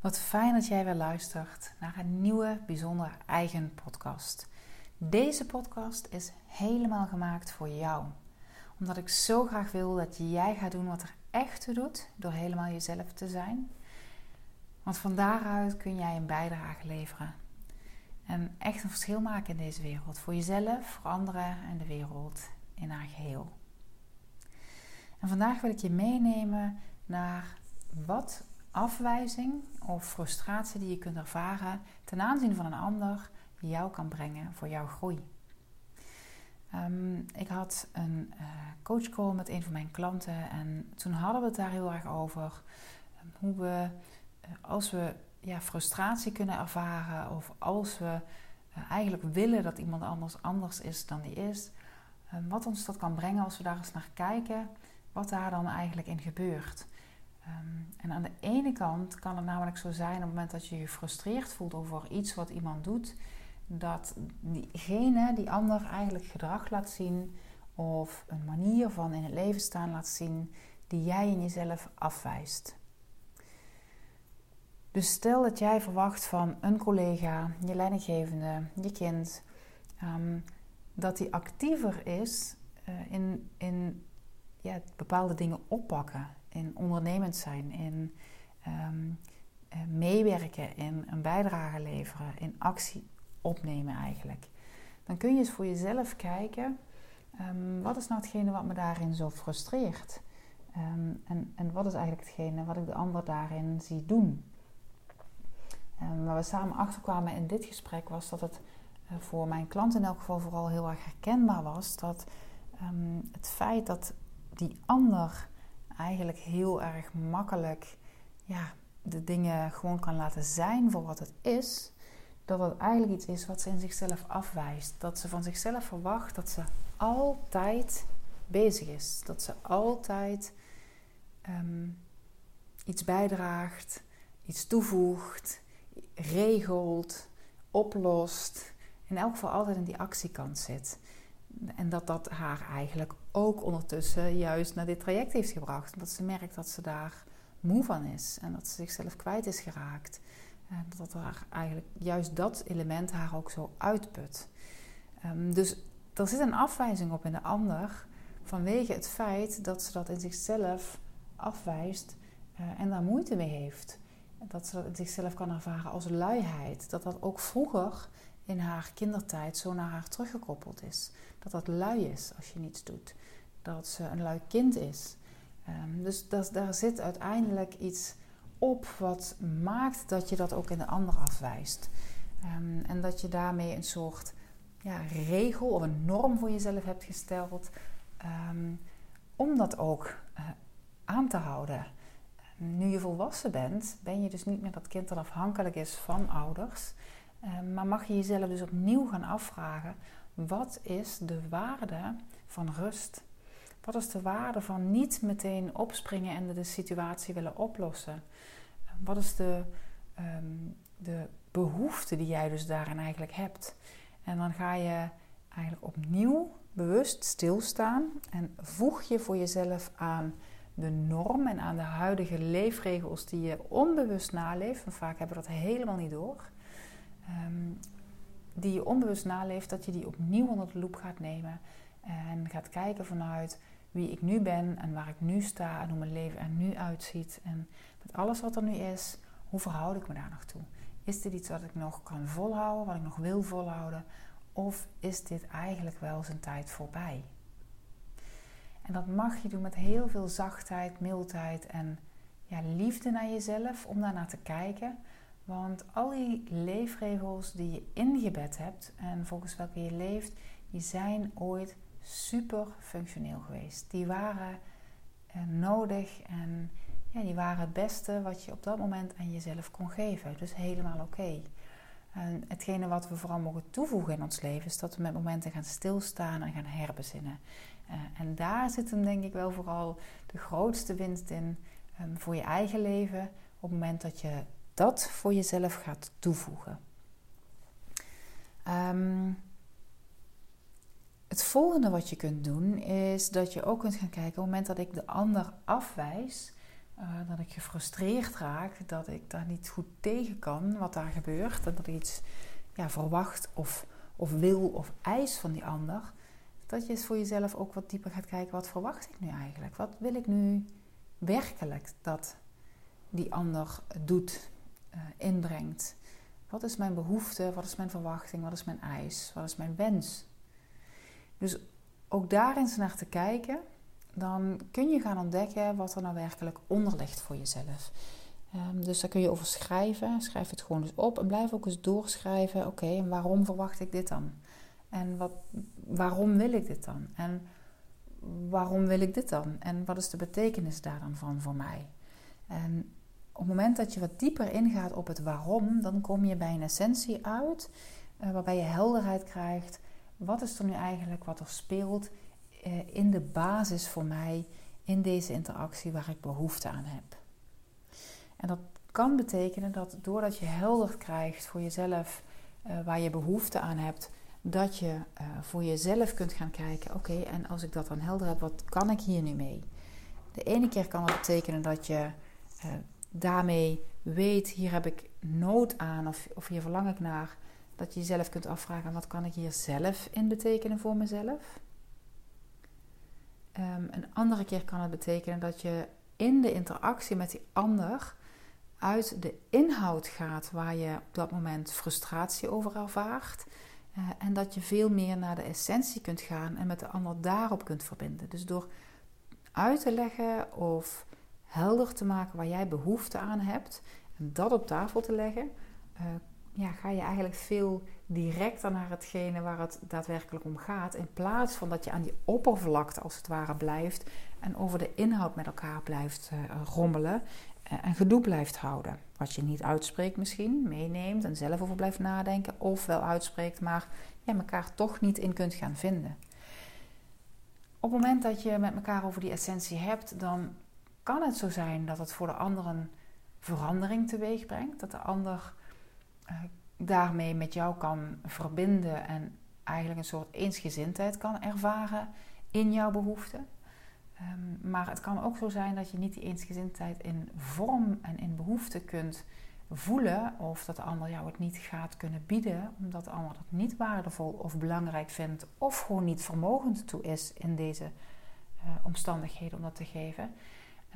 Wat fijn dat jij weer luistert naar een nieuwe, bijzonder eigen podcast. Deze podcast is helemaal gemaakt voor jou. Omdat ik zo graag wil dat jij gaat doen wat er echt toe doet door helemaal jezelf te zijn. Want van daaruit kun jij een bijdrage leveren. En echt een verschil maken in deze wereld. Voor jezelf, voor anderen en de wereld in haar geheel. En vandaag wil ik je meenemen naar wat afwijzing of frustratie die je kunt ervaren ten aanzien van een ander jou kan brengen voor jouw groei. Ehm, ik had een uh, coachcall met een van mijn klanten en toen hadden we het daar heel erg over ehm, hoe we, eh, als we ja, frustratie kunnen ervaren of als we uh, eigenlijk willen dat iemand anders anders is dan die is, ehm, wat ons dat kan brengen als we daar eens naar kijken, wat daar dan eigenlijk in gebeurt. Ehm, en aan de ene kant kan het namelijk zo zijn op het moment dat je je gefrustreerd voelt over iets wat iemand doet, dat diegene, die ander eigenlijk gedrag laat zien of een manier van in het leven staan laat zien die jij in jezelf afwijst. Dus stel dat jij verwacht van een collega, je leidinggevende, je kind, ehm, dat die actiever is uh, in, in ja, bepaalde dingen oppakken in ondernemend zijn, in ehm, eh, meewerken, in een bijdrage leveren, in actie opnemen eigenlijk. Dan kun je eens voor jezelf kijken, um, wat is nou hetgene wat me daarin zo frustreert? Um, en, en wat is eigenlijk hetgene wat ik de ander daarin zie doen? Waar we samen achterkwamen in dit gesprek was dat het uh, voor mijn klant in elk geval vooral heel erg herkenbaar was dat het feit dat die ander eigenlijk heel erg makkelijk ja, de dingen gewoon kan laten zijn voor wat het is, dat het eigenlijk iets is wat ze in zichzelf afwijst. Dat ze van zichzelf verwacht dat ze altijd bezig is. Dat ze altijd ehm, iets bijdraagt, iets toevoegt, regelt, oplost. In elk geval altijd in die actiekant zit. En dat dat haar eigenlijk ook ondertussen juist naar dit traject heeft gebracht. Omdat ze merkt dat ze daar moe van is en dat ze zichzelf kwijt is geraakt. En dat haar eigenlijk juist dat element haar ook zo uitput. Um, dus er zit een afwijzing op in de ander vanwege het feit dat ze dat in zichzelf afwijst uh, en daar moeite mee heeft. Dat ze dat in zichzelf kan ervaren als luiheid. Dat dat ook vroeger in haar kindertijd zo naar haar teruggekoppeld is. Dat dat lui is als je niets doet. Dat ze een lui kind is. Um, dus dat, daar zit uiteindelijk iets op wat maakt dat je dat ook in de ander afwijst. Um, en dat je daarmee een soort ja, regel of een norm voor jezelf hebt gesteld. Um, om dat ook uh, aan te houden. Nu je volwassen bent, ben je dus niet meer dat kind dat afhankelijk is van ouders. Ehm, maar mag je jezelf dus opnieuw gaan afvragen: wat is de waarde van rust? Wat is de waarde van niet meteen opspringen en de situatie willen oplossen? Wat is de, um, de behoefte die jij dus daarin eigenlijk hebt? En dan ga je eigenlijk opnieuw bewust stilstaan en voeg je voor jezelf aan de norm en aan de huidige leefregels die je onbewust naleeft. Want vaak hebben we dat helemaal niet door. Ehm, die je onbewust naleeft, dat je die opnieuw onder de loep gaat nemen. En gaat kijken vanuit wie ik nu ben en waar ik nu sta en hoe mijn leven er nu uitziet. En met alles wat er nu is, hoe verhoud ik me daar nog toe? Is dit iets wat ik nog kan volhouden, wat ik nog wil volhouden? Of is dit eigenlijk wel zijn tijd voorbij? En dat mag je doen met heel veel zachtheid, mildheid en ja, liefde naar jezelf om daarnaar te kijken. Want al die leefregels die je ingebed hebt en volgens welke je leeft, die zijn ooit super functioneel geweest. Die waren eh, nodig en ja, die waren het beste wat je op dat moment aan jezelf kon geven. Dus helemaal oké. En hetgene wat we vooral mogen toevoegen in ons leven is dat we met momenten gaan stilstaan en gaan herbezinnen. Uh, en daar zit hem denk ik wel vooral de grootste winst in um, voor je eigen leven. Op het moment dat je dat voor jezelf gaat toevoegen. Um, het volgende wat je kunt doen is dat je ook kunt gaan kijken op het moment dat ik de ander afwijs, Uh, dat ik gefrustreerd raak, dat ik daar niet goed tegen kan wat daar gebeurt. En dat ik iets ja, verwacht of, of wil of eis van die ander. Dat je eens voor jezelf ook wat dieper gaat kijken, wat verwacht ik nu eigenlijk? Wat wil ik nu werkelijk dat die ander doet, inbrengt? Wat is mijn behoefte? Wat is mijn verwachting? Wat is mijn eis? Wat is mijn wens? Dus ook daar eens naar te kijken, dan kun je gaan ontdekken wat er nou werkelijk onder ligt voor jezelf. Um, dus daar kun je over schrijven. Schrijf het gewoon eens op en blijf ook eens doorschrijven. Oké, en waarom verwacht ik dit dan? En wat, waarom wil ik dit dan? En waarom wil ik dit dan? En wat is de betekenis daar dan van voor mij? En op het moment dat je wat dieper ingaat op het waarom, dan kom je bij een essentie uit, uh, waarbij je helderheid krijgt. Wat is er nu eigenlijk wat er speelt uh, in de basis voor mij in deze interactie waar ik behoefte aan heb? En dat kan betekenen dat doordat je helder krijgt voor jezelf uh, waar je behoefte aan hebt, dat je voor jezelf kunt gaan kijken: oké, en als ik dat dan helder heb, wat kan ik hier nu mee? De ene keer kan dat betekenen dat je daarmee weet, hier heb ik nood aan of, of hier verlang ik naar, dat je jezelf kunt afvragen, wat kan ik hier zelf in betekenen voor mezelf? Um, een andere keer kan het betekenen dat je in de interactie met die ander uit de inhoud gaat waar je op dat moment frustratie over ervaart. Uh, en dat je veel meer naar de essentie kunt gaan en met de ander daarop kunt verbinden. Dus door uit te leggen of helder te maken waar jij behoefte aan hebt en dat op tafel te leggen, uh, ja, ga je eigenlijk veel directer naar hetgene waar het daadwerkelijk om gaat. In plaats van dat je aan die oppervlakte als het ware blijft en over de inhoud met elkaar blijft uh, rommelen uh, en gedoe blijft houden. Wat je niet uitspreekt misschien, meeneemt en zelf over blijft nadenken. Of wel uitspreekt, maar ja, elkaar toch niet in kunt gaan vinden. Op het moment dat je met elkaar over die essentie hebt, dan kan het zo zijn dat het voor de ander een verandering teweeg brengt. Dat de ander uh, daarmee met jou kan verbinden en eigenlijk een soort eensgezindheid kan ervaren in jouw behoeften. Um, maar het kan ook zo zijn dat je niet die eensgezindheid in vorm en in behoefte kunt voelen, of dat de ander jou het niet gaat kunnen bieden, omdat de ander het niet waardevol of belangrijk vindt, of gewoon niet vermogend toe is in deze uh, omstandigheden om dat te geven.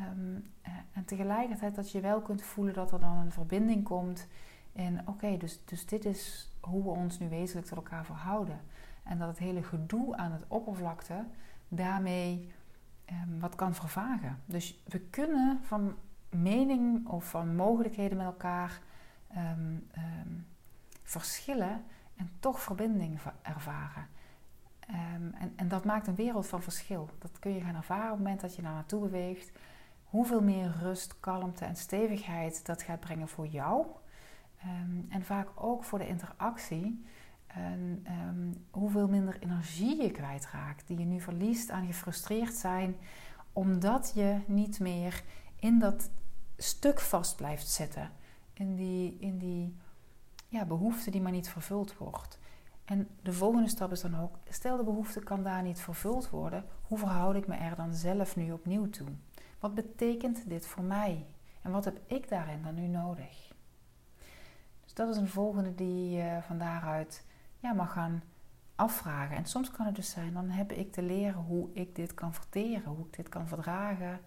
Um, en tegelijkertijd dat je wel kunt voelen dat er dan een verbinding komt in oké, dus, dus dit is hoe we ons nu wezenlijk tot elkaar verhouden. En dat het hele gedoe aan het oppervlakte daarmee um, wat kan vervagen. Dus we kunnen van mening of van mogelijkheden met elkaar um, verschillen en toch verbinding ervaren. en, en dat maakt een wereld van verschil. Dat kun je gaan ervaren op het moment dat je naar naartoe beweegt hoeveel meer rust, kalmte en stevigheid dat gaat brengen voor jou. Um, en vaak ook voor de interactie. En, um, hoeveel minder energie je kwijtraakt, die je nu verliest aan gefrustreerd zijn, omdat je niet meer in dat stuk vast blijft zitten. In die, in die ja, behoefte die maar niet vervuld wordt. En de volgende stap is dan ook, stel de behoefte kan daar niet vervuld worden, hoe verhoud ik me er dan zelf nu opnieuw toe? Wat betekent dit voor mij? En wat heb ik daarin dan nu nodig? Dus dat is een volgende die je van daaruit ja, mag gaan afvragen. En soms kan het dus zijn, dan heb ik te leren hoe ik dit kan verteren, hoe ik dit kan verdragen.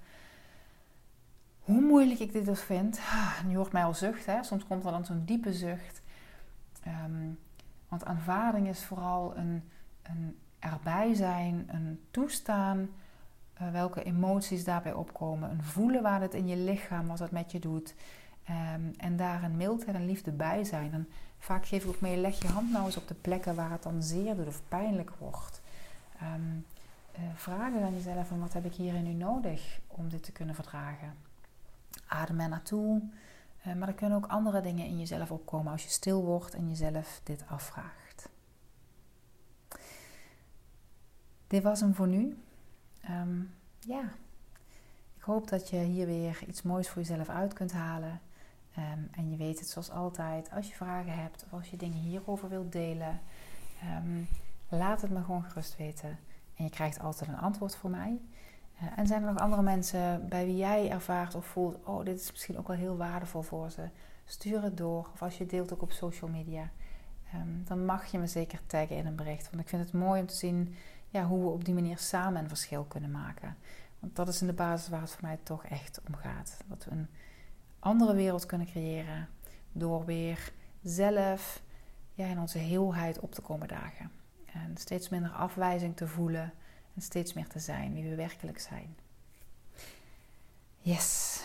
Hoe moeilijk ik dit dus vind. Ah, nu hoort mij al zucht, hè? soms komt er dan zo'n diepe zucht. Ehm, want aanvaarding is vooral een, een erbij zijn, een toestaan uh, welke emoties daarbij opkomen. Een voelen waar het in je lichaam, wat het met je doet. Um, en daar een mildheid en liefde bij zijn. Vaak geef ik ook mee, leg je hand nou eens op de plekken waar het dan zeer doet of pijnlijk wordt. Um, uh, vraag aan jezelf van wat heb ik hierin nu nodig om dit te kunnen verdragen. Adem er naartoe. Uh, maar er kunnen ook andere dingen in jezelf opkomen als je stil wordt en jezelf dit afvraagt. Dit was hem voor nu. Um, ja, ik hoop dat je hier weer iets moois voor jezelf uit kunt halen. Um, en je weet het zoals altijd, als je vragen hebt of als je dingen hierover wilt delen, um, laat het me gewoon gerust weten. En je krijgt altijd een antwoord voor mij. en zijn er nog andere mensen bij wie jij ervaart of voelt: oh, dit is misschien ook wel heel waardevol voor ze? Stuur het door. Of als je deelt ook op social media. Ehm, dan mag je me zeker taggen in een bericht. Want ik vind het mooi om te zien ja, hoe we op die manier samen een verschil kunnen maken. Want dat is in de basis waar het voor mij toch echt om gaat. Dat we een andere wereld kunnen creëren door weer zelf ja, in onze heelheid op te komen dagen. En steeds minder afwijzing te voelen en steeds meer te zijn wie we werkelijk zijn. Yes.